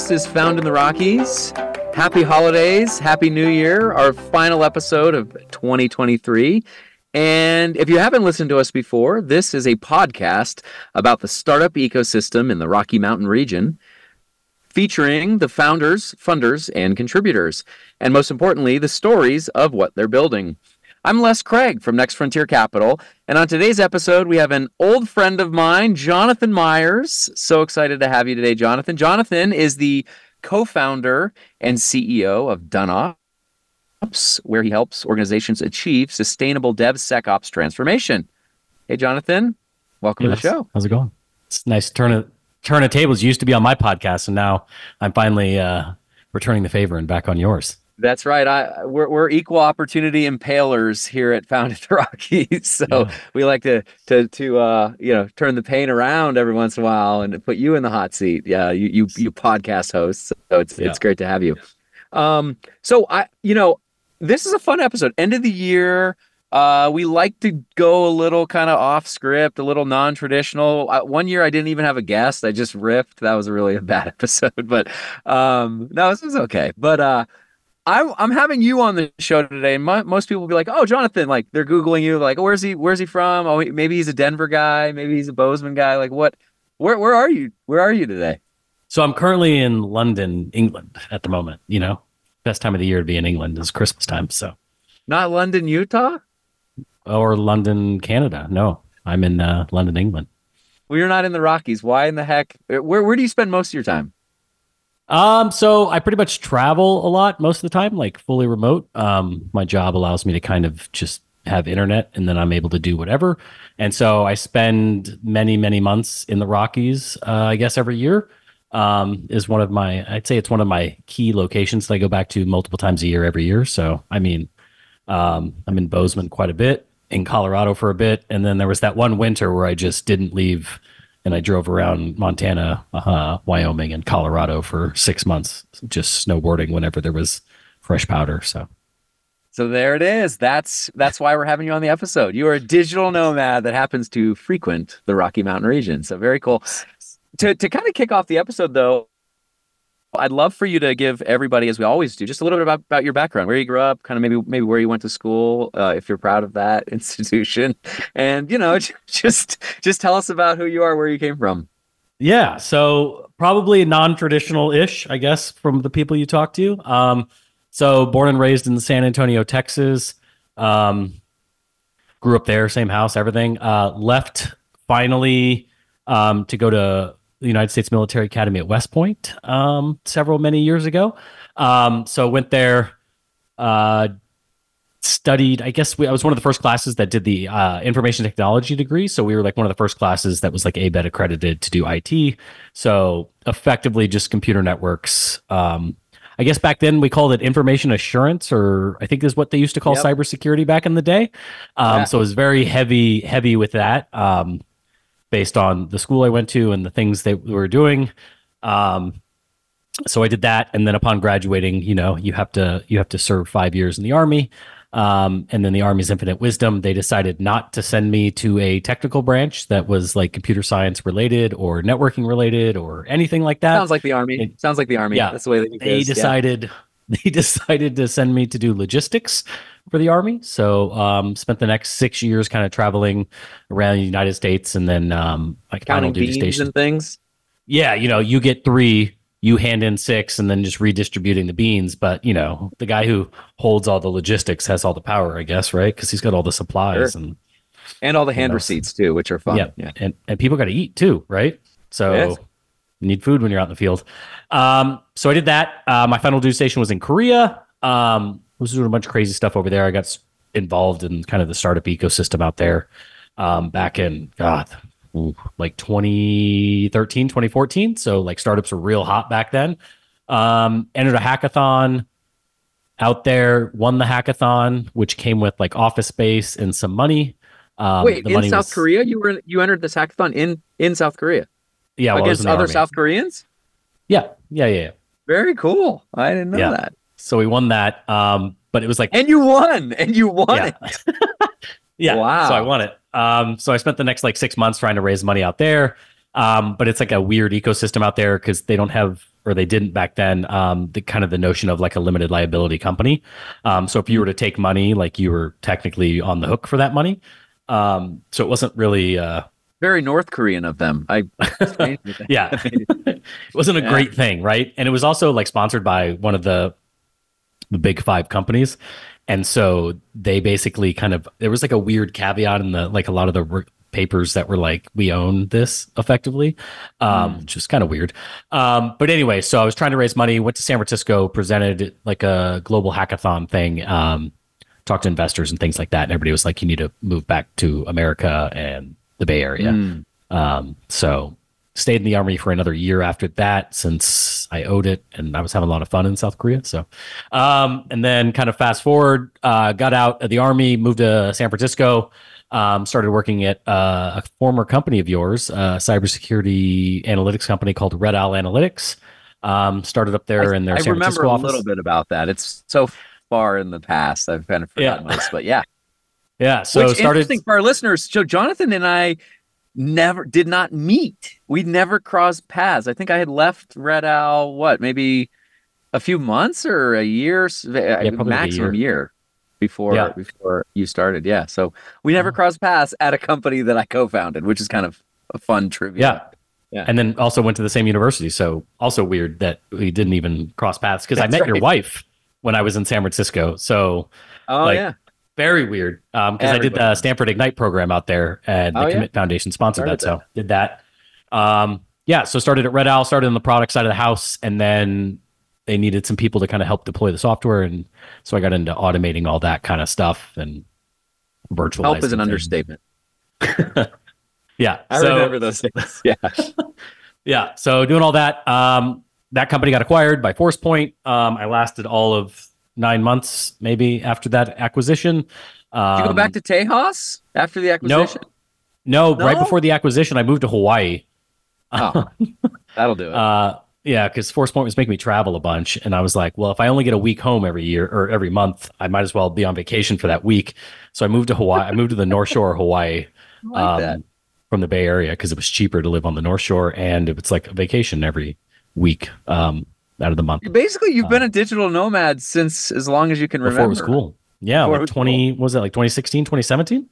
This is Found in the Rockies. Happy holidays, happy new year, our final episode of 2023. And if you haven't listened to us before, this is a podcast about the startup ecosystem in the Rocky Mountain region, featuring the founders, funders, and contributors, and most importantly, the stories of what they're building. I'm Les Craig from Next Frontier Capital, and on today's episode, we have an old friend of mine, Jonathan Meyers. So excited to have you today, Jonathan. Jonathan is the co founder and CEO of DoneOps, where he helps organizations achieve sustainable DevSecOps transformation. Hey, Jonathan, welcome yes. to the show. How's it going? It's nice to turn a turn of tables. You used to be on my podcast, and now I'm finally uh, returning the favor and back on yours. That's right. I we're, we're equal opportunity impalers here at Found the Rockies. So yeah. we like to to to uh you know turn the pain around every once in a while and put you in the hot seat. Yeah, you you you podcast hosts. So it's yeah. it's great to have you. Um so I you know this is a fun episode. End of the year. Uh, we like to go a little kind of off script, a little non traditional. One year I didn't even have a guest. I just riffed. That was really a bad episode, but um, no, this was okay. But uh, I'm I'm having you on the show today. most people will be like, "Oh, Jonathan!" Like they're googling you, like, "Where's he? Where's he from? Oh, maybe he's a Denver guy. Maybe he's a Bozeman guy. Like, what? Where where are you? Where are you today?" So I'm currently in London, England, at the moment. You know, best time of the year to be in England is Christmas time. So, not London, Utah, or London, Canada. No, I'm in uh, London, England. Well, you're not in the Rockies. Why in the heck? Where where do you spend most of your time? Um, so I pretty much travel a lot most of the time, like fully remote. Um, my job allows me to kind of just have internet and then I'm able to do whatever. And so I spend many, many months in the Rockies, uh, I guess every year. Um, is one of my, I'd say it's one of my key locations that I go back to multiple times a year every year. So, I mean, um, I'm in Bozeman quite a bit, in Colorado for a bit. And then there was that one winter where I just didn't leave and I drove around Montana, uh, Wyoming, and Colorado for six months, just snowboarding whenever there was fresh powder. So, so there it is. That's that's why we're having you on the episode. You are a digital nomad that happens to frequent the Rocky Mountain region. So very cool. To to kind of kick off the episode, though, I'd love for you to give everybody, as we always do, just a little bit about, about your background, where you grew up, kind of maybe maybe where you went to school, uh, if you're proud of that institution, and you know, just just tell us about who you are, where you came from. Yeah, so probably non-traditional ish, I guess, from the people you talk to. Um, so born and raised in San Antonio, Texas. Um, grew up there, same house, everything. Uh, left finally um, to go to the United States Military Academy at West Point um, several many years ago. Um, so went there, uh, studied. I guess we, I was one of the first classes that did the uh, information technology degree. So we were like one of the first classes that was like ABET accredited to do IT. So effectively, just computer networks. Um, I guess back then we called it information assurance, or I think is what they used to call yep. cybersecurity back in the day. Um, yeah. So it was very heavy, heavy with that. Um, based on the school I went to and the things they were doing. Um, so I did that, and then upon graduating, you know, you have to you have to serve five years in the army. Um, and then the Army's infinite wisdom, they decided not to send me to a technical branch that was like computer science related or networking related or anything like that. Sounds like the Army. It, Sounds like the Army. Yeah, that's the way they, they decided. Yeah. They decided to send me to do logistics, for the army. So um, spent the next six years kind of traveling around the United States, and then um, like counting beans station. and things. Yeah, you know, you get three, you hand in six, and then just redistributing the beans. But you know, the guy who holds all the logistics has all the power, I guess, right? Because he's got all the supplies sure. and and all the hand receipts too, which are fun. Yeah, yeah. and and people got to eat too, right? So. Yes. You need food when you're out in the field. Um, so I did that. Uh, my final duty station was in Korea. Um, was doing a bunch of crazy stuff over there. I got involved in kind of the startup ecosystem out there um, back in God, like 2013, 2014. So like startups were real hot back then. Um, entered a hackathon out there, won the hackathon, which came with like office space and some money. Um, Wait, in South was, Korea, you were you entered this hackathon in in South Korea? Yeah, well, against other Army. South Koreans. Yeah, yeah, yeah. yeah. Very cool. I didn't know yeah. that. So we won that. Um, but it was like And you won. And you won yeah. it. yeah. Wow. So I won it. Um, so I spent the next like six months trying to raise money out there. Um, but it's like a weird ecosystem out there because they don't have or they didn't back then, um, the kind of the notion of like a limited liability company. Um, so if you were to take money, like you were technically on the hook for that money. Um, so it wasn't really, uh, very North Korean of them. I yeah, it wasn't a yeah. great thing, right? And it was also like sponsored by one of the the big five companies, and so they basically kind of there was like a weird caveat in the like a lot of the papers that were like we own this effectively um mm. which is kind of weird um but anyway so i was trying to raise money went to san francisco presented like a global hackathon thing um talked to investors and things like that and everybody was like you need to move back to america and the bay area mm. um so stayed in the army for another year after that since i owed it and i was having a lot of fun in south korea so um and then kind of fast forward uh got out of the army moved to san francisco um, started working at uh, a former company of yours, a cybersecurity analytics company called Red Owl Analytics. Um, started up there I, in their I San remember Francisco a office. little bit about that. It's so far in the past. I've kind of forgotten yeah. this, but yeah, yeah. So Which, started interesting for our listeners. So Jonathan and I never did not meet. We never crossed paths. I think I had left Red Owl. What maybe a few months or a year, uh, yeah, maximum year. year before yeah. before you started. Yeah. So we never uh-huh. crossed paths at a company that I co-founded, which is kind of a fun trivia. Yeah. Yeah. And then also went to the same university. So also weird that we didn't even cross paths because I met right. your wife when I was in San Francisco. So oh like, yeah. Very weird. Um, because I did the Stanford Ignite program out there and the oh, Commit yeah. Foundation sponsored that. that. So did that. Um, yeah, so started at Red Owl, started on the product side of the house, and then they needed some people to kind of help deploy the software, and so I got into automating all that kind of stuff and virtual. Help is an understatement. yeah, I so, remember those things. Yeah, yeah. So doing all that, um, that company got acquired by Forcepoint. Um, I lasted all of nine months, maybe after that acquisition. Um, Did you go back um, to Tejas after the acquisition? No, no, right before the acquisition, I moved to Hawaii. Oh, that'll do it. Uh, yeah, because Forcepoint was making me travel a bunch, and I was like, well, if I only get a week home every year or every month, I might as well be on vacation for that week. So I moved to Hawaii. I moved to the North Shore of Hawaii like um, from the Bay Area because it was cheaper to live on the North Shore, and it's like a vacation every week um, out of the month. Basically, you've been a digital nomad since as long as you can before remember. Before it was cool. Yeah, like was 20, cool. was it like 2016, 2017?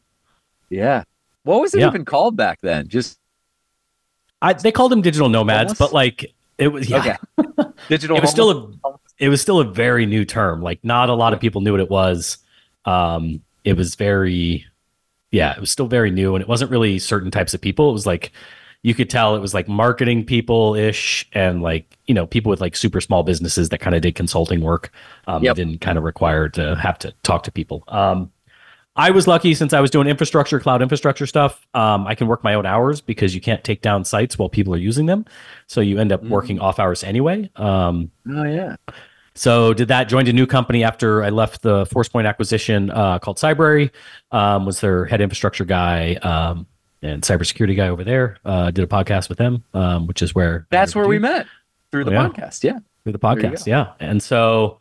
Yeah. What was it yeah. even called back then? Just I, they called them digital nomads, Almost? but like it was yeah. Okay. Digital. it was still a it was still a very new term. Like not a lot of people knew what it was. Um, it was very yeah, it was still very new and it wasn't really certain types of people. It was like you could tell it was like marketing people ish and like you know people with like super small businesses that kind of did consulting work um yep. didn't kind of require to have to talk to people um I was lucky since I was doing infrastructure, cloud infrastructure stuff. Um, I can work my own hours because you can't take down sites while people are using them. So you end up mm. working off hours anyway. Um, oh, yeah. So did that, joined a new company after I left the Forcepoint acquisition uh, called Cybrary, um, was their head infrastructure guy um, and cybersecurity guy over there. Uh, did a podcast with them, um, which is where. That's where we met through the oh, yeah. podcast. Yeah. Through the podcast. Yeah. And so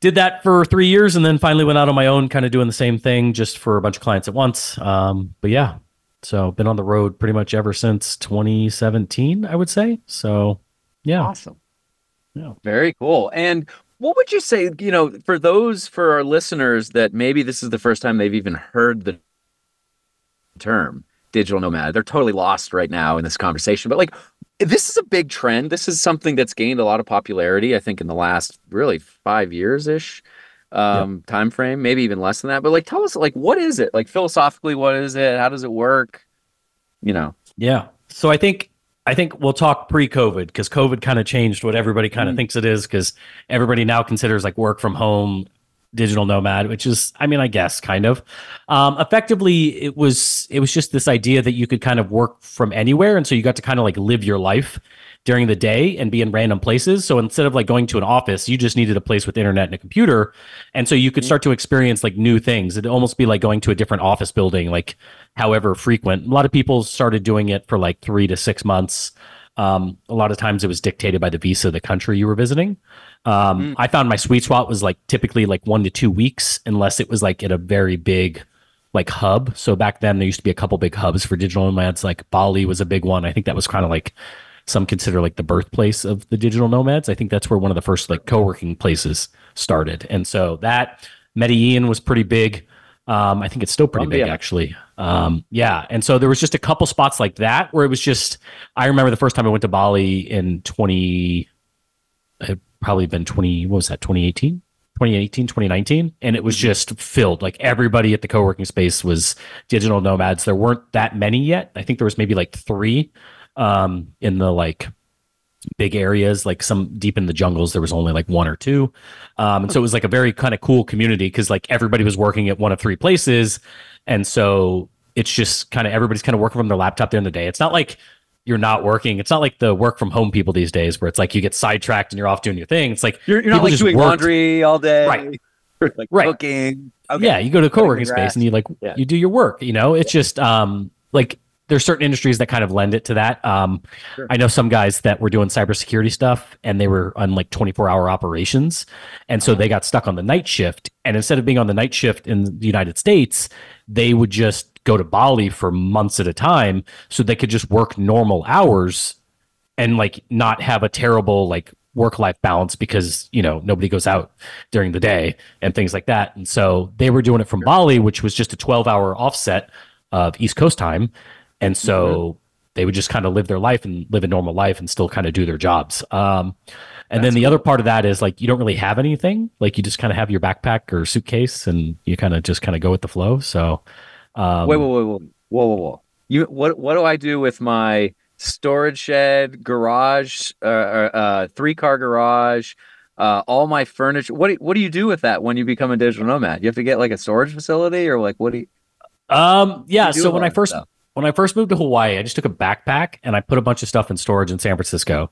did that for three years and then finally went out on my own, kind of doing the same thing just for a bunch of clients at once. Um, but yeah, so been on the road pretty much ever since 2017, I would say. So yeah. Awesome. Yeah. Very cool. And what would you say, you know, for those, for our listeners that maybe this is the first time they've even heard the term digital nomad, they're totally lost right now in this conversation. But like, this is a big trend. This is something that's gained a lot of popularity, I think, in the last really five years ish um yep. time frame, maybe even less than that. But like tell us like what is it? Like philosophically, what is it? How does it work? You know. Yeah. So I think I think we'll talk pre-COVID because COVID kind of changed what everybody kind of mm. thinks it is because everybody now considers like work from home digital nomad, which is, I mean, I guess kind of. Um, effectively, it was it was just this idea that you could kind of work from anywhere, and so you got to kind of like live your life during the day and be in random places. So instead of like going to an office, you just needed a place with internet and a computer, and so you could start to experience like new things. It'd almost be like going to a different office building, like however frequent. A lot of people started doing it for like three to six months. Um, a lot of times it was dictated by the visa of the country you were visiting. Um, mm. I found my sweet spot was like typically like one to two weeks, unless it was like at a very big like hub. So back then there used to be a couple big hubs for digital nomads. Like Bali was a big one. I think that was kind of like some consider like the birthplace of the digital nomads. I think that's where one of the first like co-working places started. And so that Medellin was pretty big. Um, I think it's still pretty big actually. Um, yeah. And so there was just a couple spots like that where it was just, I remember the first time I went to Bali in 20, it had probably been 20, what was that, 2018? 2018 2019 and it was mm-hmm. just filled. Like everybody at the co-working space was digital nomads. There weren't that many yet. I think there was maybe like three um, in the like big areas like some deep in the jungles there was only like one or two. Um, and so it was like a very kind of cool community because like everybody was working at one of three places. And so it's just kind of everybody's kind of working from their laptop during the day. It's not like you're not working. It's not like the work from home people these days where it's like you get sidetracked and you're off doing your thing. It's like you're, you're not like doing worked. laundry all day, right? like right. cooking. Okay. Yeah, you go to a co-working space and you like yeah. you do your work. You know, it's just um like there's certain industries that kind of lend it to that. Um, sure. I know some guys that were doing cybersecurity stuff and they were on like 24 hour operations. And so they got stuck on the night shift. And instead of being on the night shift in the United States, they would just go to Bali for months at a time so they could just work normal hours and like not have a terrible like work life balance because you know nobody goes out during the day and things like that and so they were doing it from bali which was just a 12 hour offset of east coast time and so mm-hmm. they would just kind of live their life and live a normal life and still kind of do their jobs. Um, and That's then the cool. other part of that is like you don't really have anything. Like you just kind of have your backpack or suitcase and you kind of just kind of go with the flow. So um, wait, wait, wait, wait, whoa, whoa, whoa. You what what do I do with my storage shed, garage, uh, uh, uh three car garage, uh, all my furniture? What do, what do you do with that when you become a digital nomad? You have to get like a storage facility or like what do you? Um. Yeah. So when I first stuff? when I first moved to Hawaii, I just took a backpack and I put a bunch of stuff in storage in San Francisco.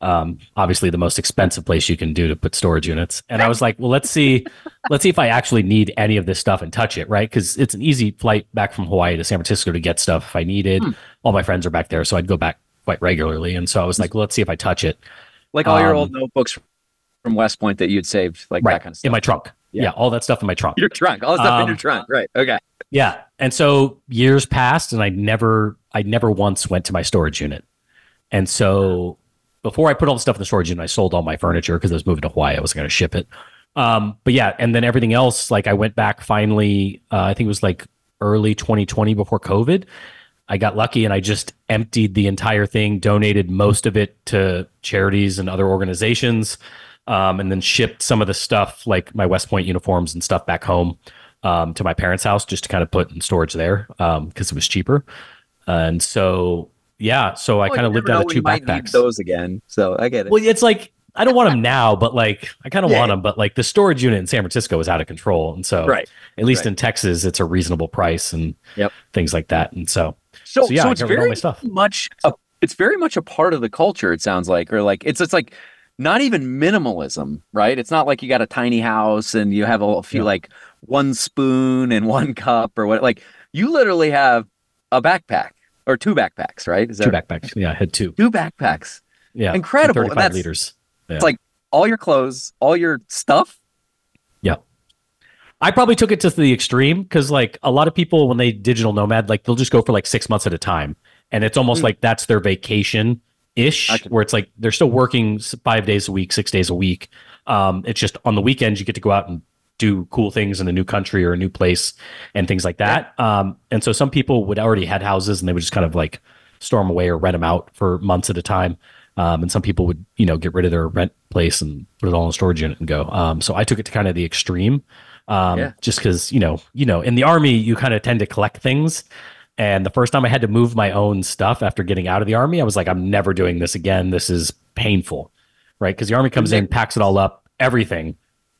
Um, obviously the most expensive place you can do to put storage units. And I was like, well, let's see, let's see if I actually need any of this stuff and touch it, right? Because it's an easy flight back from Hawaii to San Francisco to get stuff if I needed. Hmm. All my friends are back there, so I'd go back quite regularly. And so I was like, well, let's see if I touch it. Like all um, your old notebooks from West Point that you'd saved, like right, that kind of stuff. In my trunk. Yeah. yeah. all that stuff in my trunk. Your trunk, all the stuff um, in your um, trunk. Right. Okay. Yeah. And so years passed and I never I never once went to my storage unit. And so before I put all the stuff in the storage unit, I sold all my furniture because I was moving to Hawaii. I wasn't going to ship it. Um, but yeah, and then everything else, like I went back finally, uh, I think it was like early 2020 before COVID. I got lucky and I just emptied the entire thing, donated most of it to charities and other organizations, um, and then shipped some of the stuff, like my West Point uniforms and stuff, back home um, to my parents' house just to kind of put in storage there because um, it was cheaper. And so, yeah, so I kind of lived out of two backpacks. those again, so I get it. Well, it's like I don't want them now, but like I kind of yeah. want them. But like the storage unit in San Francisco is out of control, and so right. at least right. in Texas, it's a reasonable price and yep. things like that. And so, so, so yeah, so it's very much a, it's very much a part of the culture. It sounds like, or like it's it's like not even minimalism, right? It's not like you got a tiny house and you have a few yeah. like one spoon and one cup or what. Like you literally have a backpack or two backpacks, right? Is two backpacks. Yeah, I had two. Two backpacks. Yeah, incredible. Thirty-five that's, liters. Yeah. It's like all your clothes, all your stuff. Yeah. I probably took it to the extreme because, like, a lot of people when they digital nomad, like, they'll just go for like six months at a time, and it's almost mm. like that's their vacation ish, where it's like they're still working five days a week, six days a week. Um, it's just on the weekends you get to go out and do cool things in a new country or a new place and things like that. Yeah. Um, and so some people would already had houses and they would just kind of like store them away or rent them out for months at a time. Um, and some people would, you know, get rid of their rent place and put it all in a storage unit and go. Um, so I took it to kind of the extreme, um, yeah. just because, you know, you know, in the army, you kind of tend to collect things. And the first time I had to move my own stuff after getting out of the army, I was like, I'm never doing this again. This is painful, right? Because the army comes in, packs it all up, everything,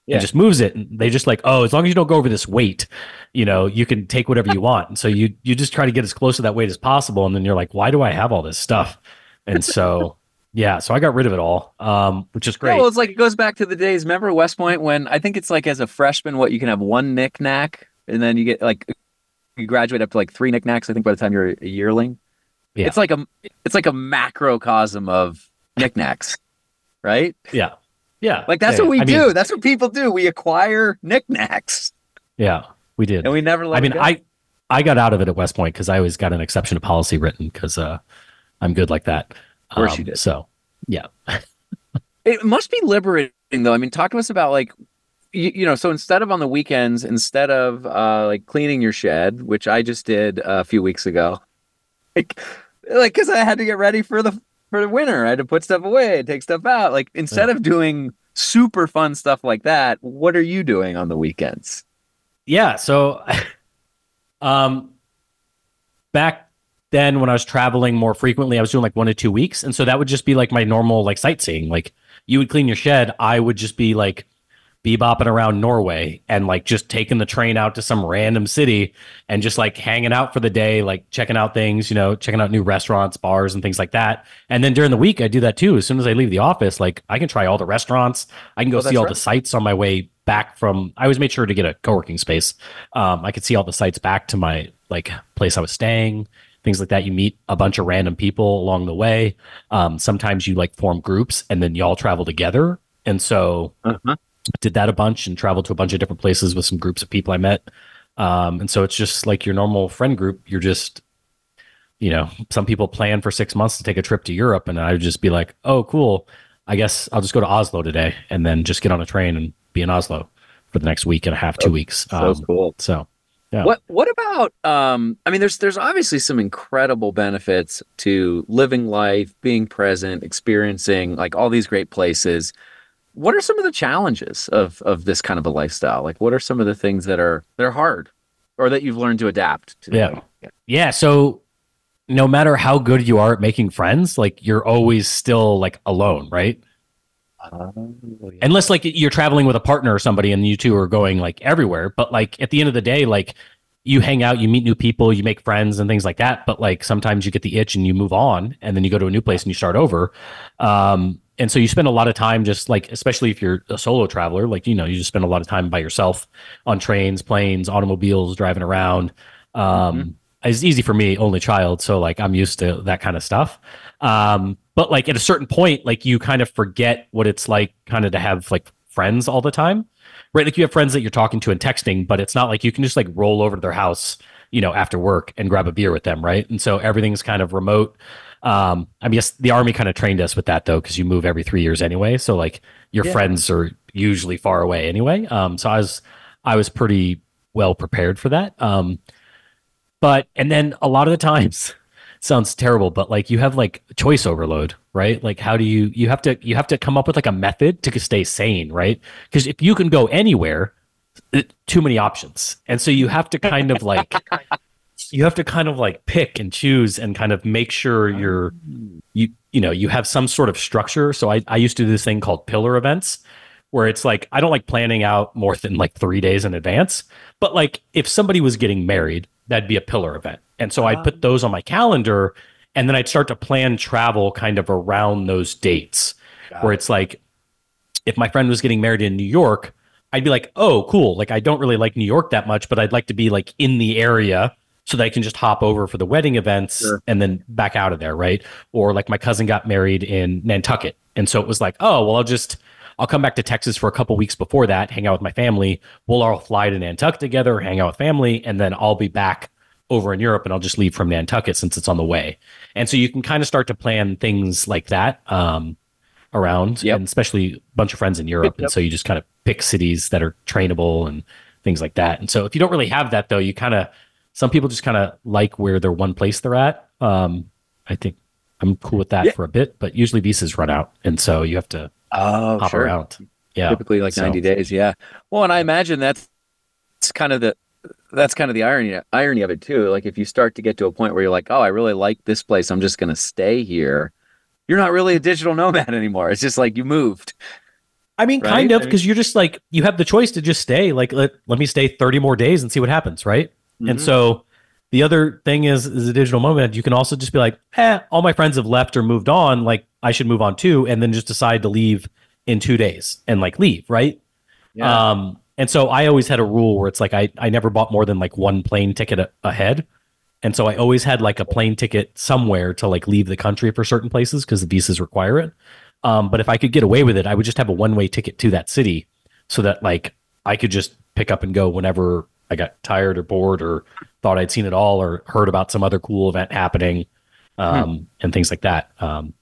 yeah. and just moves it. And they just like, oh, as long as you don't go over this weight, you know, you can take whatever you want. And so you you just try to get as close to that weight as possible. And then you're like, why do I have all this stuff? And so yeah, so I got rid of it all, um, which is great. Yeah, well, it's like it goes back to the days. Remember West Point when I think it's like as a freshman, what you can have one knickknack, and then you get like you graduate up to like three knickknacks. I think by the time you're a yearling, yeah. it's like a it's like a macrocosm of knickknacks, right? Yeah. Yeah. Like that's yeah, what we I do. Mean, that's what people do. We acquire knickknacks. Yeah, we did. And we never let I mean, I I got out of it at West Point because I always got an exception to policy written because uh, I'm good like that. Of course Um, you did. So yeah. It must be liberating though. I mean, talk to us about like you, you know, so instead of on the weekends, instead of uh like cleaning your shed, which I just did a few weeks ago, like like because I had to get ready for the for the winter. I had to put stuff away, take stuff out. Like instead of doing super fun stuff like that, what are you doing on the weekends? Yeah. So, um, back then when I was traveling more frequently, I was doing like one to two weeks, and so that would just be like my normal like sightseeing. Like you would clean your shed, I would just be like bebopping around Norway and like just taking the train out to some random city and just like hanging out for the day, like checking out things, you know, checking out new restaurants, bars, and things like that. And then during the week, I do that too. As soon as I leave the office, like I can try all the restaurants, I can go Oh, see all right. the sites on my way back from. I always made sure to get a co working space. Um, I could see all the sites back to my like place I was staying. Things like that. You meet a bunch of random people along the way. Um, sometimes you like form groups and then y'all travel together. And so Uh-huh. Did that a bunch and traveled to a bunch of different places with some groups of people I met. Um, and so it's just like your normal friend group. You're just, you know, some people plan for six months to take a trip to Europe, and I would just be like, oh, cool. I guess I'll just go to Oslo today and then just get on a train and be in Oslo for the next week and a half, two weeks. So Um, cool. so Yeah. What what about um I mean there's there's obviously some incredible benefits to living life, being present, experiencing like all these great places. What are some of the challenges of of this kind of a lifestyle? Like what are some of the things that are that are hard or that you've learned to adapt to? Yeah. Yeah. So no matter how good you are at making friends, like you're always still like alone, right? Oh, yeah. Unless like you're traveling with a partner or somebody and you two are going like everywhere. But like at the end of the day, like you hang out, you meet new people, you make friends and things like that. But like sometimes you get the itch and you move on and then you go to a new place and you start over. Um, and so you spend a lot of time just like, especially if you're a solo traveler, like, you know, you just spend a lot of time by yourself on trains, planes, automobiles, driving around. Um, It's easy for me, only child. So like I'm used to that kind of stuff. Um, but like at a certain point, like you kind of forget what it's like kind of to have like friends all the time. Right. Like you have friends that you're talking to and texting, but it's not like you can just like roll over to their house, you know, after work and grab a beer with them. Right. And so everything's kind of remote. Um, I mean, yes, the army kind of trained us with that though, because you move every three years anyway. So like your Yeah. friends are usually far away anyway. Um, so I was, I was pretty well prepared for that. Um, but and then a lot of the times sounds terrible but like you have like choice overload right like how do you you have to you have to come up with like a method to stay sane right because if you can go anywhere too many options and so you have to kind of like you have to kind of like pick and choose and kind of make sure you're you you know you have some sort of structure. So i, I used to do this thing called pillar events where it's like i don't like planning out more than like three days in advance. But like if somebody was getting married that'd be a pillar event. And so i'd put those on my calendar and then i'd start to plan travel kind of around those dates where it's like if my friend was getting married in new york i'd be like oh cool. Like i don't really like new york that much but i'd like to be like in the area so I can just hop over for the wedding events Sure. and then back out of there, right? Or like my cousin got married in Nantucket. And so it was like, oh, well, I'll just I'll come back to Texas for a couple weeks before that, hang out with my family. We'll all fly to Nantucket together, hang out with family, and then I'll be back over in Europe and I'll just leave from Nantucket since it's on the way. And so you can kind of start to plan things like that um, around, Yep. and especially a bunch of friends in Europe. Yep. And so you just kind of pick cities that are trainable and things like that. And so if you don't really have that though, you kind of some people just kind of like where they're one place they're at. Um, I think I'm cool with that Yeah. for a bit, but usually visas run out, and so you have to Oh, hop sure. around. Yeah, Typically like So- 90 days, yeah. Well, and I imagine that's it's kind of the that's kind of the irony irony of it too. Like if you start to get to a point where you're like, "Oh, I really like this place. I'm just going to stay here." You're not really a digital nomad anymore. It's just like you moved. I mean, Right? kind I of, mean- because you're just like you have the choice to just stay. Like, let let me stay 30 more days and see what happens, right? And Mhm. so the other thing is, is a digital nomad. You can also just be like, eh, all my friends have left or moved on. Like, I should move on too, and then just decide to leave in two days and like leave, right? Yeah. Um, and so I always had a rule where it's like I, I never bought more than like one plane ticket a- ahead. And so I always had like a plane ticket somewhere to like leave the country for certain places because the visas require it. Um, but if I could get away with it, I would just have a one way ticket to that city so that like I could just pick up and go whenever I got tired or bored or thought I'd seen it all or heard about some other cool event happening um, and things like that. Um,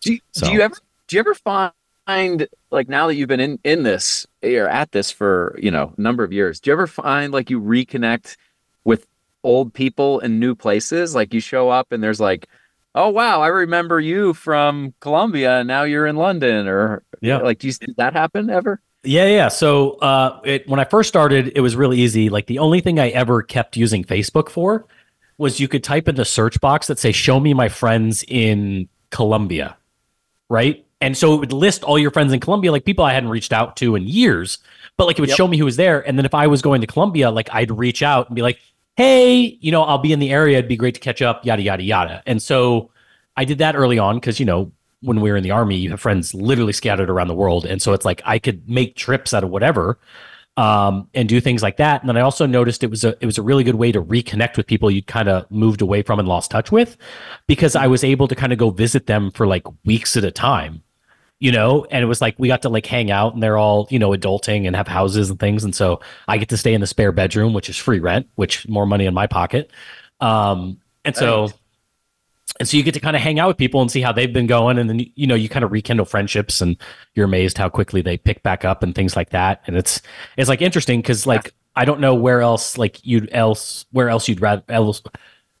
Do you, so. do you ever do you ever find like now that you've been in in this or at this for you know a number of years, do you ever find like you reconnect with old people in new places? Like you show up and there's like, oh wow, I remember you from Colombia, and now you're in London, or yeah, like do you, does that happen ever? Yeah, yeah. So uh, it, when I first started, it was really easy. Like the only thing I ever kept using Facebook for was you could type in the search box that say "Show me my friends in Colombia," right? And so it would list all your friends in Colombia, like people I hadn't reached out to in years. But like it would yep. show me who was there, and then if I was going to Colombia, like I'd reach out and be like, "Hey, you know, I'll be in the area. It'd be great to catch up." Yada yada yada. And so I did that early on because you know when we were in the army, you have friends literally scattered around the world. And so it's like I could make trips out of whatever um, and do things like that. And then I also noticed it was a it was a really good way to reconnect with people you'd kind of moved away from and lost touch with, because I was able to kind of go visit them for like weeks at a time, you know. And it was like we got to like hang out, and they're all you know adulting and have houses and things, and so I get to stay in the spare bedroom, which is free rent, which more money in my pocket. Um, and so. Right and so you get to kind of hang out with people and see how they've been going and then you know you kind of rekindle friendships and you're amazed how quickly they pick back up and things like that. And it's it's like interesting because like i don't know where else like you'd else where else you'd rather else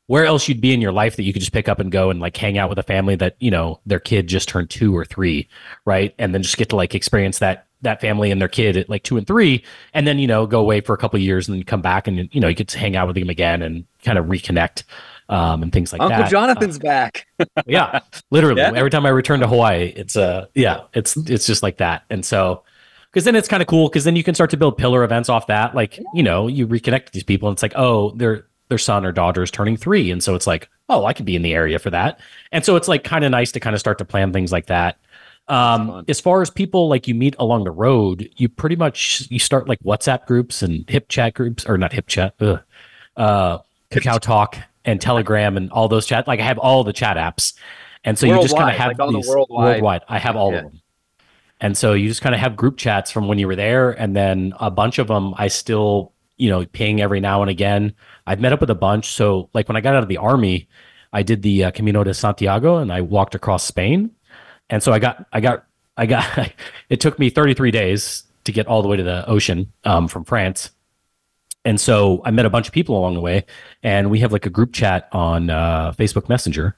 where else you'd be in your life that you could just pick up and go and like hang out with a family that you know their kid just turned two or three right? And then just get to like experience that that family and their kid at like two and three and then you know go away for a couple years and then come back and you know you get to hang out with them again and kind of reconnect um, and things like Uncle that. Uncle Jonathan's uh, back. yeah, literally. Yeah. Every time I return to Hawaii, it's uh yeah, it's it's just like that. And so because then it's kind of cool because then you can start to build pillar events off that. Like, you know, you reconnect with these people and it's like, oh, their their son or daughter is turning three. And so it's like, oh, I could be in the area for that. And so it's like kind of nice to kind of start to plan things like that. Um, as far as people like you meet along the road, you pretty much you start like WhatsApp groups and HipChat groups or not HipChat, ugh, uh, Kakao Talk and Telegram and all those chat. Like I have all the chat apps, and so worldwide, you just kind of have like these worldwide. worldwide. I have all yeah. of them, and so you just kind of have group chats from when you were there, and then a bunch of them I still you know ping every now and again. I've met up with a bunch. So like when I got out of the army, I did the uh, Camino de Santiago, and I walked across Spain, and so I got I got I got it took me 33 days to get all the way to the ocean um, from France and so I met a bunch of people along the way, and we have like a group chat on uh, Facebook Messenger.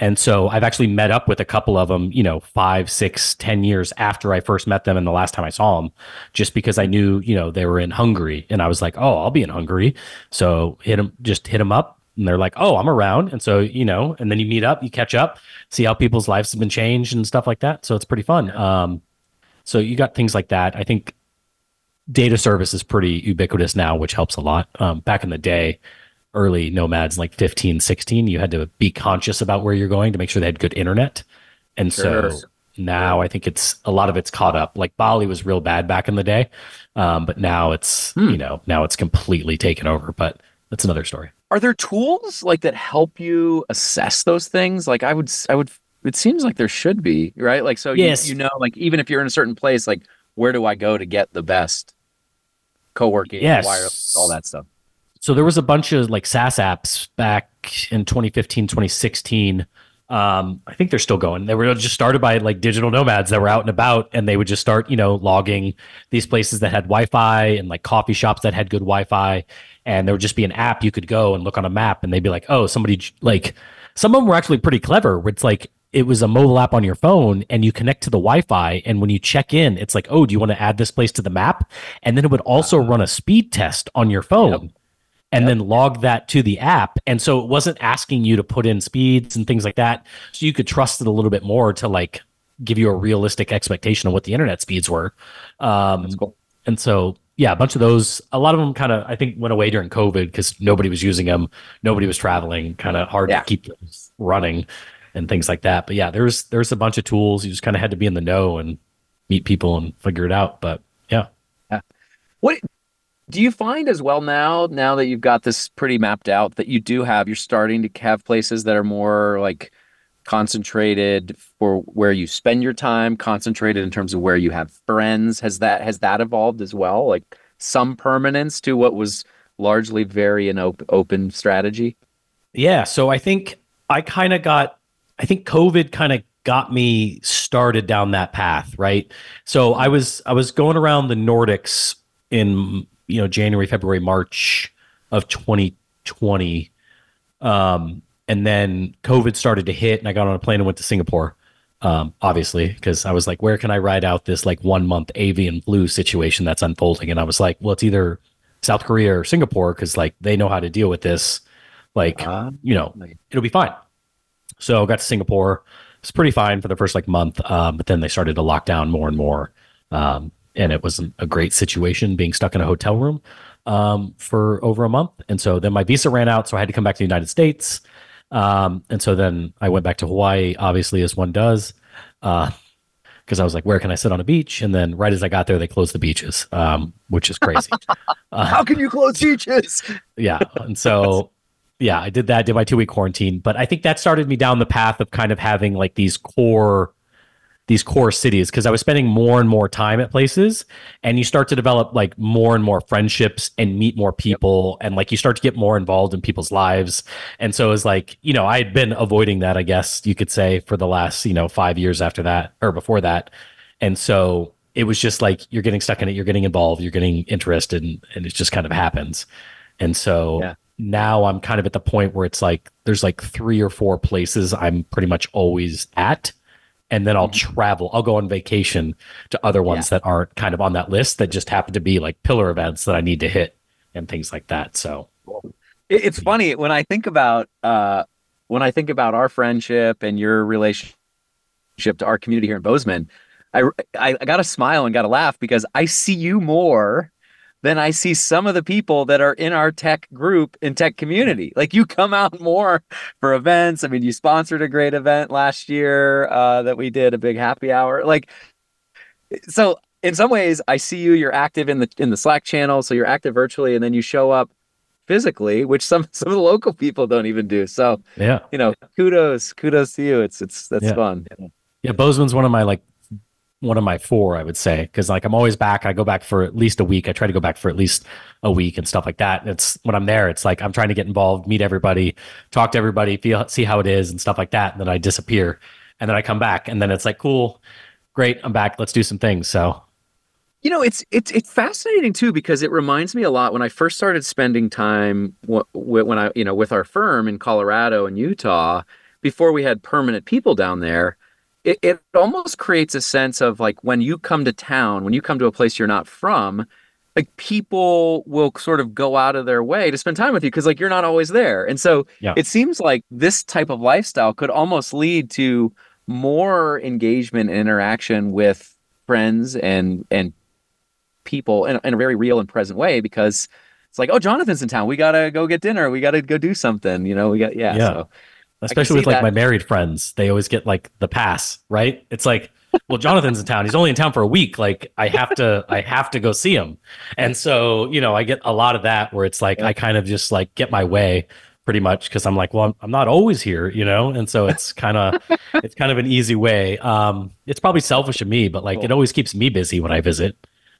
And so I've actually met up with a couple of them, you know, five, six, ten years after I first met them and the last time I saw them, just because I knew, you know, they were in Hungary, and I was like, oh, I'll be in Hungary. So hit them, just hit them up, and they're like, oh, I'm around. And so you know, and then you meet up, you catch up, see how people's lives have been changed and stuff like that. So it's pretty fun. Um, so you got things like that. I think data service is pretty ubiquitous now, which helps a lot. Um, back in the day, early nomads like 15, 16, you had to be conscious about where you're going to make sure they had good internet. And sure. so now I think it's a lot of it's caught up. Like Bali was real bad back in the day, um, but now it's hmm. you know now it's completely taken over. But that's another story. Are there tools like that help you assess those things? Like I would I would it seems like there should be right. Like so yes. you, you know like even if you're in a certain place like where do I go to get the best co-working, yes. wireless, all that stuff? So there was a bunch of like SaaS apps back in 2015, 2016. Um, I think they're still going. They were just started by like digital nomads that were out and about, and they would just start, you know, logging these places that had Wi-Fi and like coffee shops that had good Wi-Fi, and there would just be an app you could go and look on a map, and they'd be like, oh, somebody like some of them were actually pretty clever. Where it's like it was a mobile app on your phone and you connect to the Wi-Fi and when you check in, it's like, oh, do you want to add this place to the map? And then it would also uh, run a speed test on your phone. Yep. And yep. then log that to the app. And so it wasn't asking you to put in speeds and things like that. So you could trust it a little bit more to like give you a realistic expectation of what the internet speeds were. Um, That's cool. And so yeah, a bunch of those. A lot of them kind of I think went away during COVID because nobody was using them, nobody was traveling. Kind of hard yeah. to keep running and things like that. But yeah, there's there's a bunch of tools. You just kind of had to be in the know and meet people and figure it out. But yeah. yeah. What do you find as well now? Now that you've got this pretty mapped out, that you do have, you're starting to have places that are more like concentrated for where you spend your time, concentrated in terms of where you have friends. Has that has that evolved as well? Like some permanence to what was largely very an op- open strategy. Yeah. So I think I kind of got I think COVID kind of got me started down that path, right? So I was I was going around the Nordics in you know January, February, March of 2020. Um, and then COVID started to hit, and I got on a plane and went to Singapore. Um, obviously, because I was like, where can I ride out this like one month avian flu situation that's unfolding? And I was like, well, it's either South Korea or Singapore because like they know how to deal with this. Like, uh, you know, it'll be fine. So I got to Singapore. It's pretty fine for the first like month, um, but then they started to lock down more and more, um, and it wasn't a great situation being stuck in a hotel room um, for over a month. And so then my visa ran out, so I had to come back to the United States. Um, and so then I went back to Hawaii, obviously, as one does, because uh, I was like, where can I sit on a beach? And then right as I got there, they closed the beaches, um, which is crazy. uh, How can you close beaches? yeah. And so, yeah, I did that, did my two week quarantine. But I think that started me down the path of kind of having like these core these core cities because I was spending more and more time at places and you start to develop like more and more friendships and meet more people yep. and like you start to get more involved in people's lives. And so it's like, you know, I had been avoiding that, I guess you could say, for the last, you know, five years after that or before that. And so it was just like you're getting stuck in it, you're getting involved, you're getting interested, and, and it just kind of happens. And so yeah. Now I'm kind of at the point where it's like there's like three or four places I'm pretty much always at and then I'll mm-hmm. travel. I'll go on vacation to other ones yeah. that aren't kind of on that list that just happen to be like pillar events that I need to hit and things like that. So it's funny when I think about uh, when I think about our friendship and your relationship to our community here in Bozeman. I, I, I got a smile and got a laugh because I see you more then I see some of the people that are in our tech group and tech community. Like you come out more for events. I mean, you sponsored a great event last year uh, that we did a big happy hour. Like, so in some ways, I see you. You're active in the in the Slack channel, so you're active virtually, and then you show up physically, which some some of the local people don't even do. So yeah, you know, kudos, kudos to you. It's it's that's yeah. fun. Yeah, Bozeman's one of my like one of my four, I would say, because like I'm always back. I go back for at least a week. I try to go back for at least a week and stuff like that. It's when I'm there, it's like I'm trying to get involved, meet everybody, talk to everybody, feel see how it is and stuff like that. And then I disappear, and then I come back, and then it's like cool, great, I'm back. Let's do some things. So, you know, it's it's it's fascinating too because it reminds me a lot when I first started spending time when I you know with our firm in Colorado and Utah before we had permanent people down there it, it almost creates a sense of like when you come to town, when you come to a place you're not from, like people will sort of go out of their way to spend time with you because like you're not always there. And so yeah. it seems like this type of lifestyle could almost lead to more engagement and interaction with friends and and people in, in a very real and present way because it's like, oh, Jonathan's in town. We gotta go get dinner. We gotta go do something. You know, we got yeah. yeah. So especially with like that. my married friends they always get like the pass right? It's like well jonathan's in town. He's only in town for a week. Like i have to i have to go see him. And so you know i get a lot of that where it's like yeah. i kind of just like get my way pretty much because i'm like well I'm, I'm, not always here you know? And so it's kind of it's kind of an easy way. Um it's probably selfish of me but like cool. it always keeps me busy when i visit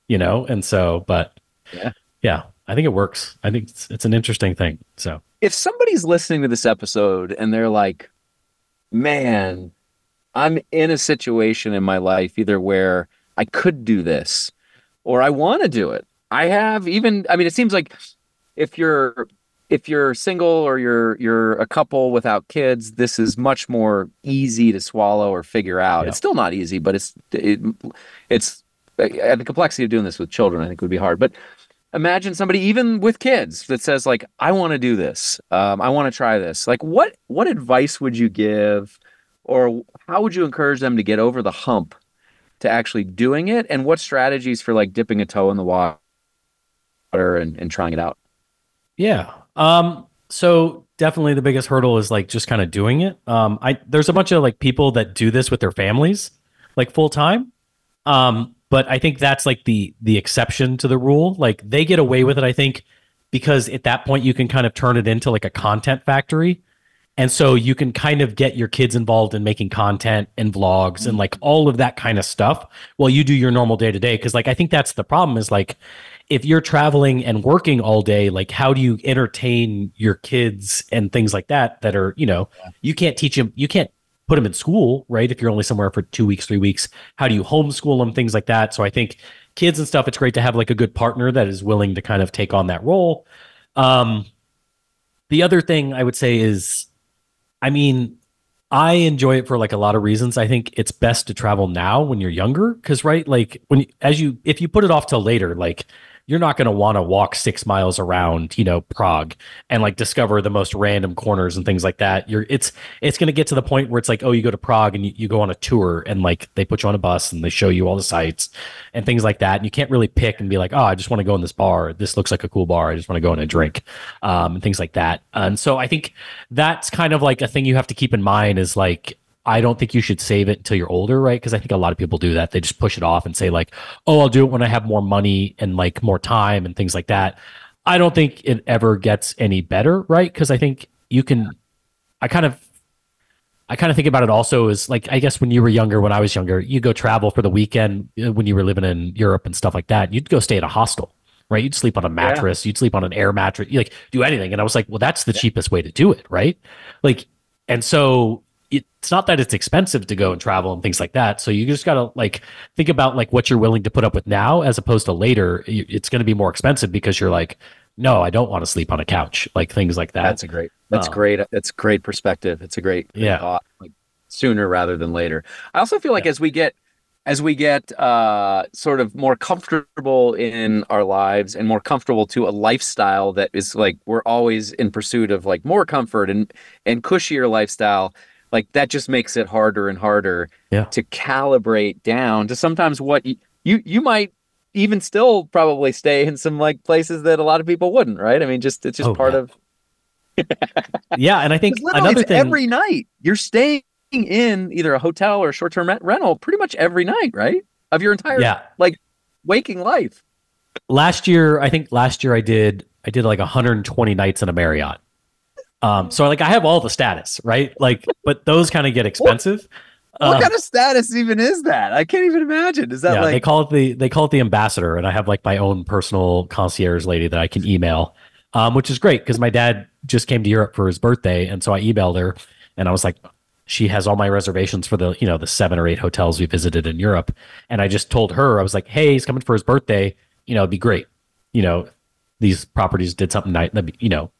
you know? And so but yeah. yeah i think it works. I think it's, it's an interesting thing so if somebody's listening to this episode and they're like, man, I'm in a situation in my life either where I could do this or I want to do it. I have even I mean it seems like if you're if you're single or you're you're a couple without kids, this is much more easy to swallow or figure out. Yeah. It's still not easy, but it's it, it's uh, the complexity of doing this with children I think would be hard. But imagine somebody even with kids that says like i want to do this. Um, i want to try this. Like what what advice would you give or how would you encourage them to get over the hump to actually doing it? And what strategies for like dipping a toe in the water and, and trying it out? Yeah. Um so definitely the biggest hurdle is like just kind of doing it. Um i there's a bunch of like people that do this with their families like full time. Um but I think that's like the the exception to the rule. Like they get away with it, I think, because at that point you can kind of turn it into like a content factory. And so you can kind of get your kids involved in making content and vlogs and like all of that kind of stuff while you do your normal day to day. Cause like I think that's the problem is like if you're traveling and working all day, like how do you entertain your kids and things like that that are, you know, you can't teach them, you can't put them in school, right? If you're only somewhere for two weeks, three weeks, how do you homeschool them, things like that. So I think kids and stuff, it's great to have like a good partner that is willing to kind of take on that role. Um, the other thing I would say is, I mean, I enjoy it for like a lot of reasons. I think it's best to travel now when you're younger because right, like when as you if you put it off till later, like you're not going to want to walk six miles around, you know, Prague and like discover the most random corners and things like that. You're it's it's going to get to the point where it's like, oh, you go to Prague and you, you go on a tour and like they put you on a bus and they show you all the sites and things like that. And you can't really pick and be like, oh, I just want to go in this bar. This looks like a cool bar. I just want to go in and drink um, and things like that. And so I think that's kind of like a thing you have to keep in mind is like I don't think you should save it until you're older, right? Because I think a lot of people do that. They just push it off and say, like, oh, I'll do it when I have more money and like more time and things like that. I don't think it ever gets any better, right? Because I think you can, I kind of, I kind of think about it also as like, I guess when you were younger, when I was younger, you go travel for the weekend uh, when you were living in Europe and stuff like that. You'd go stay at a hostel, right? You'd sleep on a mattress, yeah. you'd sleep on an air mattress, you like do anything. And I was like, well, that's the yeah. cheapest way to do it, right? Like, and so it's not that it's expensive to go and travel and things like that. So you just got to like think about like what you're willing to put up with now as opposed to later. It's going to be more expensive because you're like, no, I don't want to sleep on a couch, like things like that. That's a great. That's um, great. That's great perspective. It's a great, great yeah. thought. Like sooner rather than later. I also feel like yeah. as we get as we get uh, sort of more comfortable in our lives and more comfortable to a lifestyle that is like we're always in pursuit of like more comfort and and cushier lifestyle like that just makes it harder and harder yeah. to calibrate down to sometimes what you, you you might even still probably stay in some like places that a lot of people wouldn't right i mean just it's just oh, part yeah. of yeah and i think another thing every night you're staying in either a hotel or a short-term rental pretty much every night right of your entire yeah. like waking life last year i think last year i did i did like 120 nights in a marriott um, so like I have all the status, right? Like, but those kind of get expensive. What, what uh, kind of status even is that? I can't even imagine. Is that yeah, like they call it the they call it the ambassador, and I have like my own personal concierge lady that I can email, um, which is great because my dad just came to Europe for his birthday, and so I emailed her, and I was like, she has all my reservations for the you know the seven or eight hotels we visited in Europe, and I just told her I was like, hey, he's coming for his birthday, you know, it'd be great, you know, these properties did something nice, you know,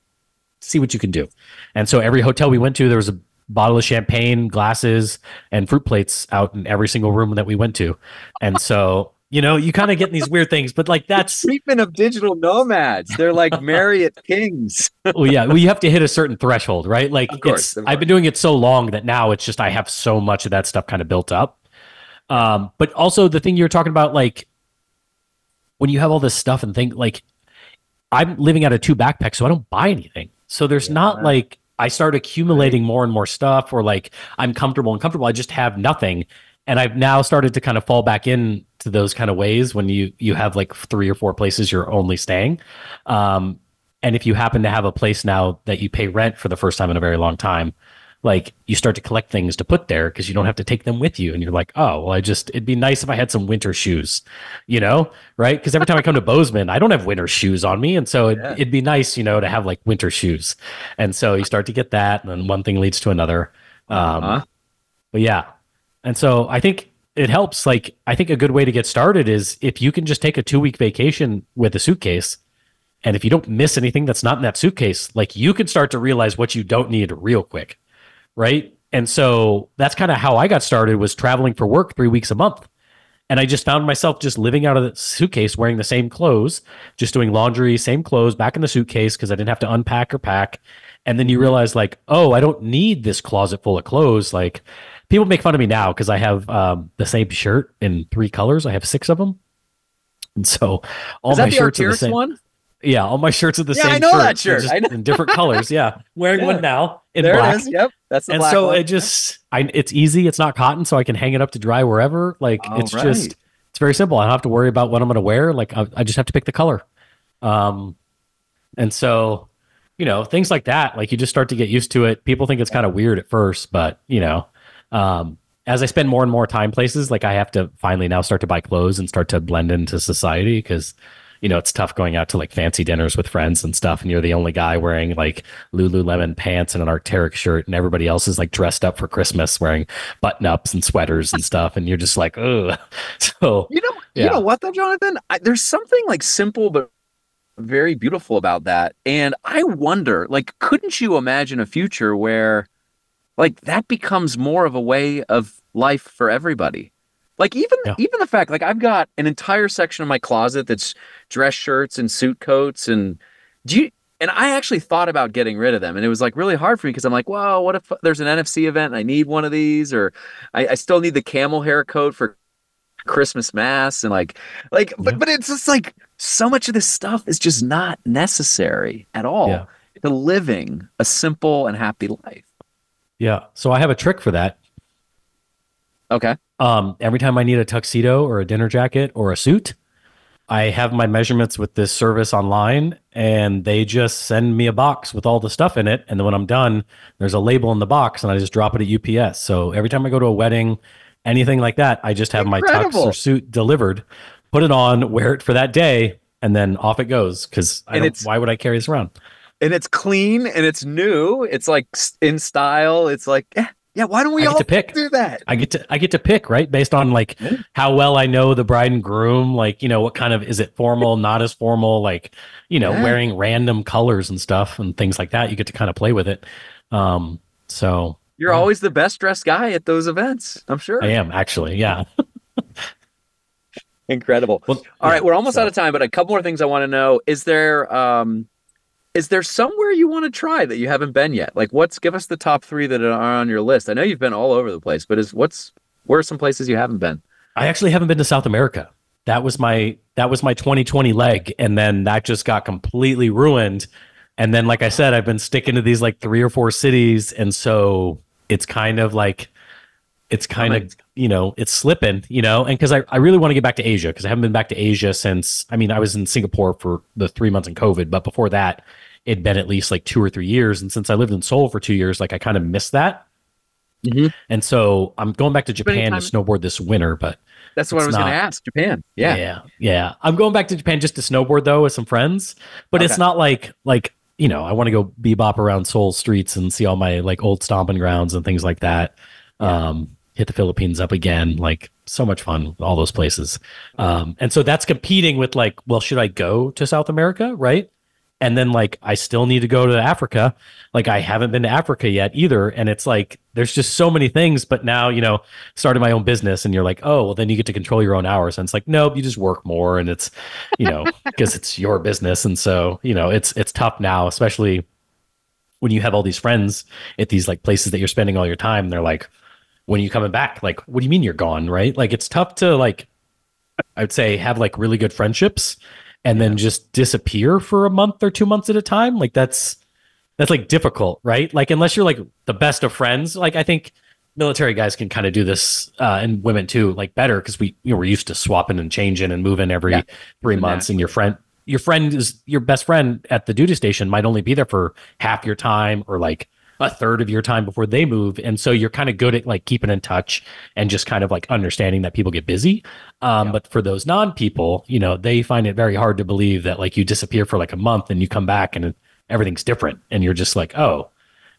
see what you can do. And so every hotel we went to, there was a bottle of champagne, glasses, and fruit plates out in every single room that we went to. And so, you know, you kind of get these weird things, but like that's treatment of digital nomads. They're like Marriott kings. well, yeah, well, you have to hit a certain threshold, right? Like of course, it's I've been doing it so long that now it's just I have so much of that stuff kind of built up. Um, but also the thing you're talking about, like when you have all this stuff and think like I'm living out of two backpacks, so I don't buy anything. So there's yeah. not like I start accumulating right. more and more stuff or like I'm comfortable and comfortable. I just have nothing. And I've now started to kind of fall back in to those kind of ways when you you have like three or four places you're only staying. Um, and if you happen to have a place now that you pay rent for the first time in a very long time, like you start to collect things to put there because you don't have to take them with you. And you're like oh well i just it'd be nice if i had some winter shoes you know right? Because every time i come to bozeman i don't have winter shoes on me. And so it, would be nice you know to have like winter shoes. And so you start to get that and then one thing leads to another. Um, uh-huh. but yeah. And so i think it helps. Like i think a good way to get started is if you can just take a two week vacation with a suitcase and if you don't miss anything that's not in that suitcase like you can start to realize what you don't need real quick right? And so that's kind of how I got started was traveling for work 3 weeks a month. And I just found myself just living out of the suitcase wearing the same clothes, just doing laundry, same clothes back in the suitcase because I didn't have to unpack or pack. And then you realize like, oh, I don't need this closet full of clothes. Like people make fun of me now because I have um, the same shirt in three colors. I have six of them. And so all my shirts are the same. One? Yeah, all my shirts are the yeah, same. I know shirt, that shirt. I know. in different colors. Yeah, wearing yeah. one now in there black. It is. Yep, that's the and so one. it just, I, it's easy. It's not cotton, so I can hang it up to dry wherever. Like all it's right. just, it's very simple. I don't have to worry about what I'm going to wear. Like I, I, just have to pick the color. Um, and so, you know, things like that. Like you just start to get used to it. People think it's kind of weird at first, but you know, um, as I spend more and more time places, like I have to finally now start to buy clothes and start to blend into society because you know, it's tough going out to like fancy dinners with friends and stuff. And you're the only guy wearing like Lululemon pants and an Arc'teryx shirt, and everybody else is like dressed up for Christmas wearing button ups and sweaters and stuff. And you're just like, ugh. So, You know, Yeah. you know what though, Jonathan? I, there's something like simple but very beautiful about that. And I wonder, like, couldn't you imagine a future where like that becomes more of a way of life for everybody? Like even Yeah. even the fact like I've got an entire section of my closet that's dress shirts and suit coats and do you and I actually thought about getting rid of them and it was like really hard for me because I'm like, well, what if there's an NFC event and I need one of these or I, I still need the camel hair coat for Christmas mass and like like but but it's just like so much of this stuff is just not necessary at all Yeah. to living a simple and happy life. yeah. So I have a trick for that. Okay. Um, every time I need a tuxedo or a dinner jacket or a suit, I have my measurements with this service online and they just send me a box with all the stuff in it. And then when I'm done, there's a label in the box and I just drop it at UPS. So every time I go to a wedding, anything like that, I just have my tux or suit delivered, put it on, wear it for that day, and then off it goes. Cause I And don't, why would I carry this around? And it's clean and it's new. It's like in style. It's like yeah, yeah. Why don't we all to pick. do that? I get to I get to pick right based on like Yeah. how well I know the bride and groom. Like you know what kind of is it formal, not as formal. Like you know Yeah. wearing random colors and stuff and things like that. You get to kind of play with it. Um, so You're Yeah. always the best dressed guy at those events. I'm sure. I am actually yeah. Incredible. Well, All right, we're almost so- out of time, but a couple more things I want to know. Is there um is there somewhere you want to try that you haven't been yet? Like what's give us the top 3 that are on your list. I know you've been all over the place, but is what's where are some places you haven't been? I actually haven't been to South America. That was my that was my 2020 leg, and then that just got completely ruined. And then, like I said, I've been sticking to these like three or four cities, and so it's kind of like it's kind of you know it's slipping, you know. And because I I really want to get back to Asia because I haven't been back to Asia since I mean I was in Singapore for the three months in COVID, but before that it'd been at least like two or three years. And since I lived in Seoul for two years, like I kind of missed that. Mhm. And so I'm going back to Japan to snowboard this winter, but That's what I was going to ask. Japan. Yeah. yeah, yeah. I'm going back to Japan just to snowboard though with some friends, but it's not like like you know I want to go bebop around Seoul streets and see all my like old stomping grounds and things like that. Um, hit the Philippines up again, like so much fun, all those places. Um, and so that's competing with like, well, should I go to South America, right? And then like I still need to go to Africa. Like I haven't been to Africa yet either. And it's like there's just so many things. But now, you know, started my own business and you're like, oh, well then you get to control your own hours. And it's like, nope, you just work more and it's, you know, because it's your business. And so, you know, it's it's tough now, especially when you have all these friends at these like places that you're spending all your time. They're like, when are you coming back? Like, what do you mean you're gone? Right? Like it's tough to like I would say have like really good friendships and then just disappear for a month or two months at a time. Like that's that's like difficult, right? Like unless you're like the best of friends, like I think military guys can kind of do this uh, and women too, like better because we you know we're used to swapping and changing and moving every Yeah. three months, and your friend your friend is your best friend at the duty station might only be there for half your time or like a third of your time before they move. And so you're kind of good at like keeping in touch and just kind of like understanding that people get busy. Um, but for those non people you know they find it very hard to believe that like you disappear for like a month and you come back and everything's different and you're just like oh.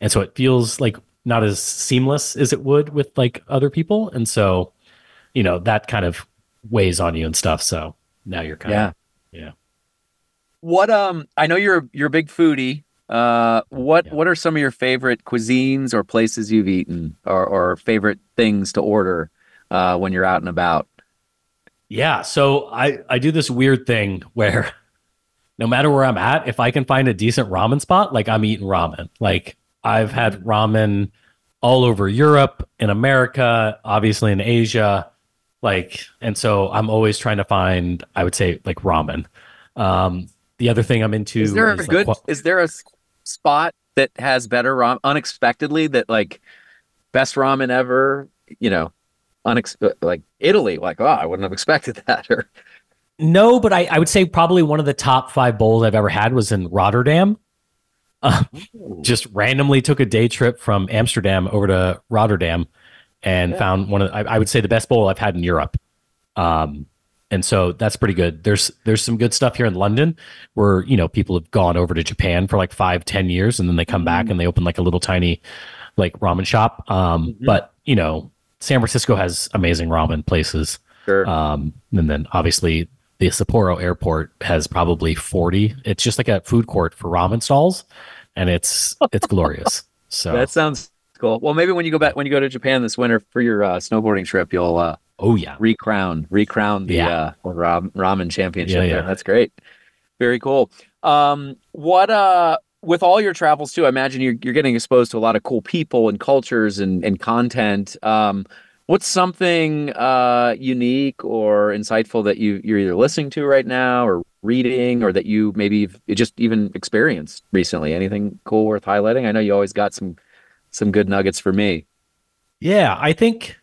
And so it feels like not as seamless as it would with like other people. And so you know that kind of weighs on you and stuff. So now you're kind Yeah. of yeah. What um I know you're you're a big foodie. Uh what Yeah. what are some of your favorite cuisines or places you've eaten or or favorite things to order uh when you're out and about? Yeah, so I I do this weird thing where no matter where I'm at, if I can find a decent ramen spot, like I'm eating ramen. Like I've had ramen all over Europe, in America, obviously in Asia, like and so I'm always trying to find I would say like ramen. Um the other thing I'm into Is there a like, good is there a spot that has better ramen unexpectedly that like best ramen ever, you know, unex- like Italy, like oh, I wouldn't have expected that or No, but I, I would say probably one of the top five bowls I've ever had was in Rotterdam. Uh, just randomly took a day trip from Amsterdam over to Rotterdam and Yeah. found one of I, I would say the best bowl I've had in Europe. Um, and so that's pretty good. There's there's some good stuff here in London where you know people have gone over to Japan for like five, ten years, and then they come mm-hmm. back and they open like a little tiny like ramen shop. Um, mm-hmm. But you know, San Francisco has amazing ramen places. Sure. Um, and then obviously the Sapporo airport has probably 40. It's just like a food court for ramen stalls and it's it's glorious. So That sounds cool. Well, maybe when you go back when you go to Japan this winter for your uh, snowboarding trip, you'll uh, oh yeah, recrown recrown the yeah. uh, ramen championship. Yeah, yeah. There. That's great. Very cool. Um, what uh with all your travels too, I imagine you're you're getting exposed to a lot of cool people and cultures and and content. Um, what's something uh, unique or insightful that you you're either listening to right now or reading or that you maybe just even experienced recently anything cool worth highlighting i know you always got some some good nuggets for me yeah i think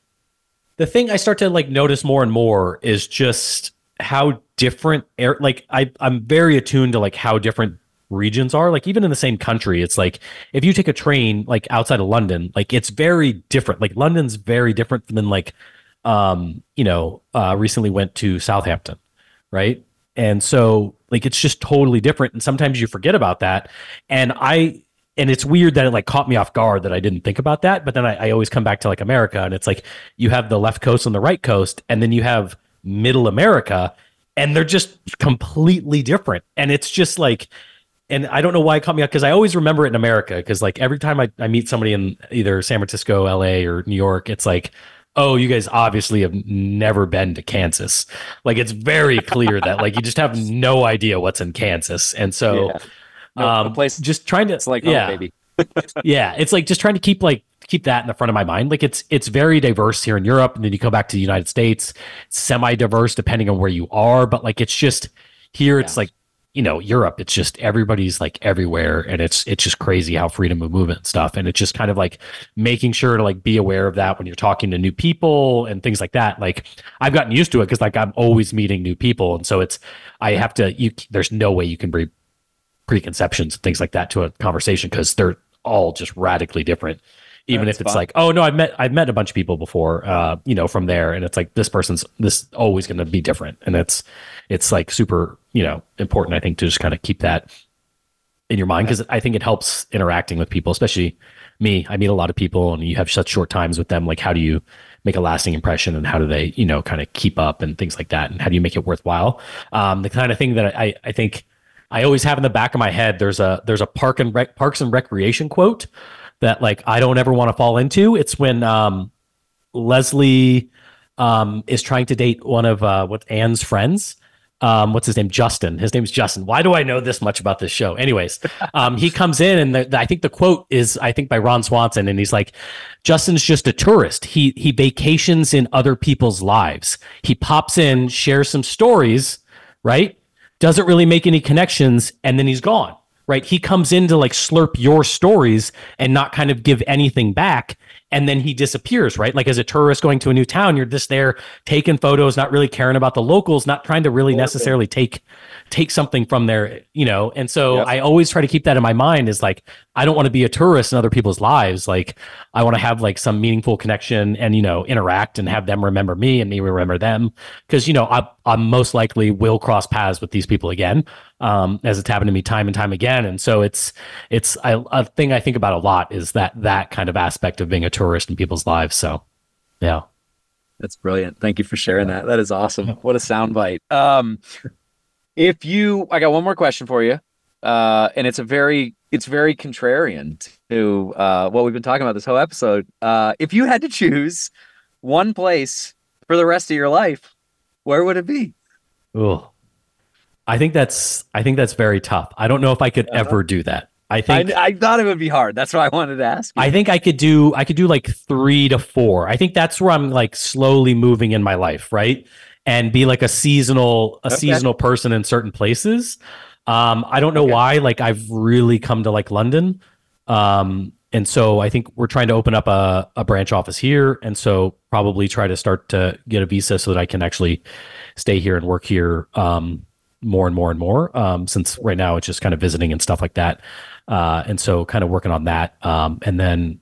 the thing i start to like notice more and more is just how different air like i i'm very attuned to like how different regions are. Like even in the same country it's like if you take a train like outside of london like it's very different. Like london's very different than like um you know uh recently went to southampton right? And so like it's just totally different and sometimes you forget about that. And i and it's weird that it like caught me off guard that I didn't think about that. But then I, I, always come back to like America and it's like you have the left coast and the right coast, and then you have middle America, and they're just completely different. And it's just like and I don't know why it caught me up because I always remember it in America because like every time I, I meet somebody in either San Francisco, LA, or New York, it's like, oh, you guys obviously have never been to Kansas. Like it's very clear that like you just have no idea what's in Kansas, and so yeah. No, um, place just trying to it's like yeah, baby. yeah, it's like just trying to keep like keep that in the front of my mind. Like it's it's very diverse here in Europe, and then you come back to the United States, semi diverse depending on where you are, but like it's just here, it's yeah. like you know Europe, it's just everybody's like everywhere, and it's it's just crazy how freedom of movement and stuff, and it's just kind of like making sure to like be aware of that when you're talking to new people and things like that. Like I've gotten used to it because like I'm always meeting new people, and so it's I have to you. There's no way you can bring preconceptions and things like that to a conversation because they're all just radically different even That's if it's fun. like, oh no, I've met I've met a bunch of people before, uh, you know, from there, and it's like this person's this always going to be different, and it's it's like super, you know, important. I think to just kind of keep that in your mind because I think it helps interacting with people, especially me. I meet a lot of people, and you have such short times with them. Like, how do you make a lasting impression, and how do they, you know, kind of keep up and things like that, and how do you make it worthwhile? Um, the kind of thing that I I think. I always have in the back of my head. There's a there's a park and rec, parks and recreation quote that like I don't ever want to fall into. It's when um, Leslie um, is trying to date one of uh, what Ann's friends. Um, what's his name? Justin. His name's Justin. Why do I know this much about this show? Anyways, um, he comes in, and the, the, I think the quote is I think by Ron Swanson, and he's like, "Justin's just a tourist. He he vacations in other people's lives. He pops in, shares some stories, right? Doesn't really make any connections, and then he's gone." right? He comes in to like slurp your stories and not kind of give anything back. And then he disappears, right? Like as a tourist going to a new town, you're just there taking photos, not really caring about the locals, not trying to really necessarily take take something from there, you know. And so I always try to keep that in my mind is like I don't want to be a tourist in other people's lives. Like I want to have like some meaningful connection and you know interact and have them remember me and me remember them because you know I I most likely will cross paths with these people again, um, as it's happened to me time and time again. And so it's it's I, a thing I think about a lot is that that kind of aspect of being a tourist in people's lives. So yeah. That's brilliant. Thank you for sharing that. That is awesome. What a soundbite. Um, if you, I got one more question for you, uh, and it's a very, it's very contrarian to uh, what we've been talking about this whole episode. Uh, if you had to choose one place for the rest of your life, where would it be? Oh, I think that's, I think that's very tough. I don't know if I could uh-huh. ever do that. I think I, I, thought it would be hard. That's why I wanted to ask. You. I think I could do I could do like three to four. I think that's where I'm like slowly moving in my life, right? And be like a seasonal a okay. seasonal person in certain places. Um, I don't know okay. why. Like I've really come to like London. Um, and so I think we're trying to open up a, a branch office here. And so probably try to start to get a visa so that I can actually stay here and work here um, more and more and more. Um, since right now it's just kind of visiting and stuff like that. Uh, and so kind of working on that. Um, and then,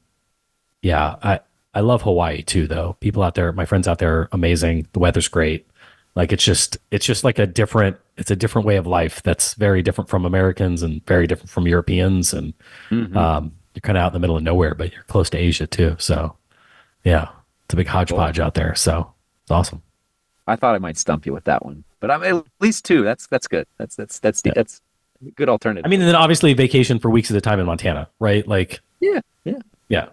yeah, I, I love Hawaii too, though. People out there, my friends out there, are amazing. The weather's great. Like it's just it's just like a different it's a different way of life that's very different from Americans and very different from Europeans and Mhm. um, you're kind of out in the middle of nowhere, but you're close to Asia too. So yeah, it's a big hodgepodge out there. So it's awesome. I thought I might stump you with that one, but I'm at least two. That's that's good. That's that's that's Yeah. that's a good alternative. I mean, and then obviously vacation for weeks at a time in Montana, right? Like Yeah, yeah. yeah.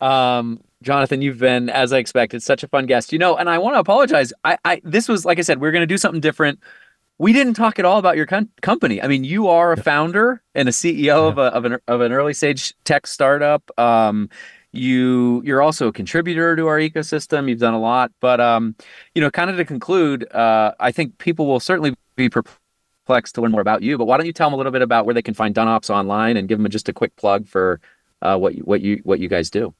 Um, Jonathan, you've been, as I expected, such a fun guest. You know, and I want to apologize. I, I this was like I said, we are going to do something different. We didn't talk at all about your com- company. I mean, you are a founder and a CEO of a of an of an early stage tech startup. Um, you you're also a contributor to our ecosystem. You've done a lot, but um, you know, kind of to conclude, uh, I think people will certainly be perplexed to learn more about you. But why don't you tell them a little bit about where they can find DoneOps online and give them just a quick plug for uh, what you, what you what you guys do.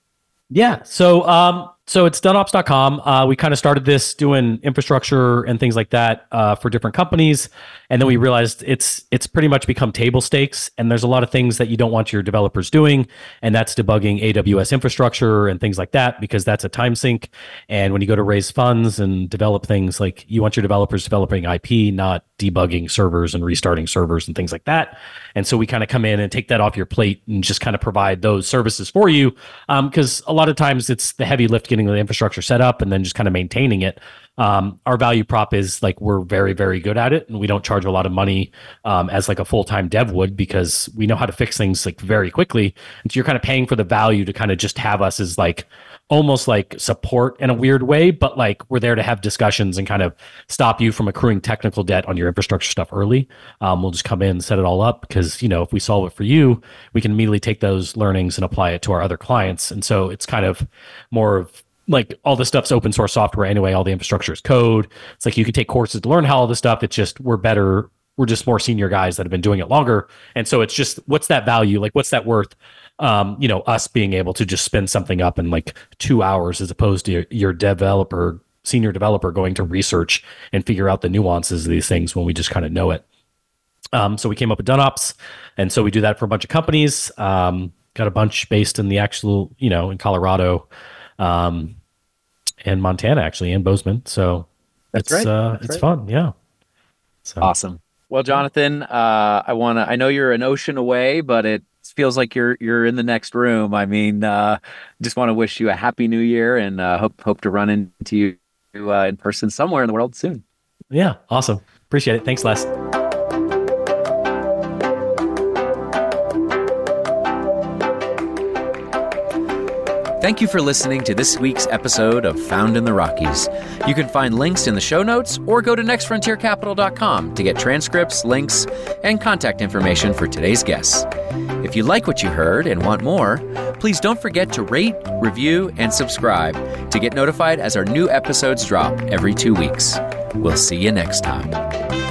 Yeah. So, um, so it's doneops.com. Uh, we kind of started this doing infrastructure and things like that uh, for different companies, and then we realized it's it's pretty much become table stakes. And there's a lot of things that you don't want your developers doing, and that's debugging AWS infrastructure and things like that because that's a time sink. And when you go to raise funds and develop things, like you want your developers developing IP, not debugging servers and restarting servers and things like that. And so we kind of come in and take that off your plate and just kind of provide those services for you because a lot of times it's the heavy lift getting the infrastructure set up and then just kind of maintaining it. Um, our value prop is like we're very very good at it and we don't charge a lot of money um, as like a full-time dev would because we know how to fix things like very quickly and so you're kind of paying for the value to kind of just have us as like almost like support in a weird way but like we're there to have discussions and kind of stop you from accruing technical debt on your infrastructure stuff early. Um, we'll just come in and set it all up because you know if we solve it for you we can immediately take those learnings and apply it to our other clients. And so it's kind of more of like all this stuff's open source software anyway. All the infrastructure is code. It's like you can take courses to learn how all this stuff. It's just we're better we're just more senior guys that have been doing it longer. And so it's just what's that value? Like what's that worth um, you know us being able to just spin something up in like two hours as opposed to your, your developer senior developer going to research and figure out the nuances of these things when we just kind of know it um, so we came up with DoneOps and so we do that for a bunch of companies um, got a bunch based in the actual you know in colorado um, and montana actually and bozeman so That's it's right. uh, That's it's right. fun yeah so Awesome. Well, Jonathan, uh, I want to. I know you're an ocean away, but it feels like you're you're in the next room. I mean, uh, just want to wish you a happy New Year, and uh, hope hope to run into you uh, in person somewhere in the world soon. yeah awesome appreciate it thanks les Thank you for listening to this week's episode of Found in the Rockies. You can find links in the show notes or go to nextfrontiercapital.com to get transcripts, links, and contact information for today's guests. If you like what you heard and want more, please don't forget to rate, review, and subscribe to get notified as our new episodes drop every two weeks. We'll see you next time.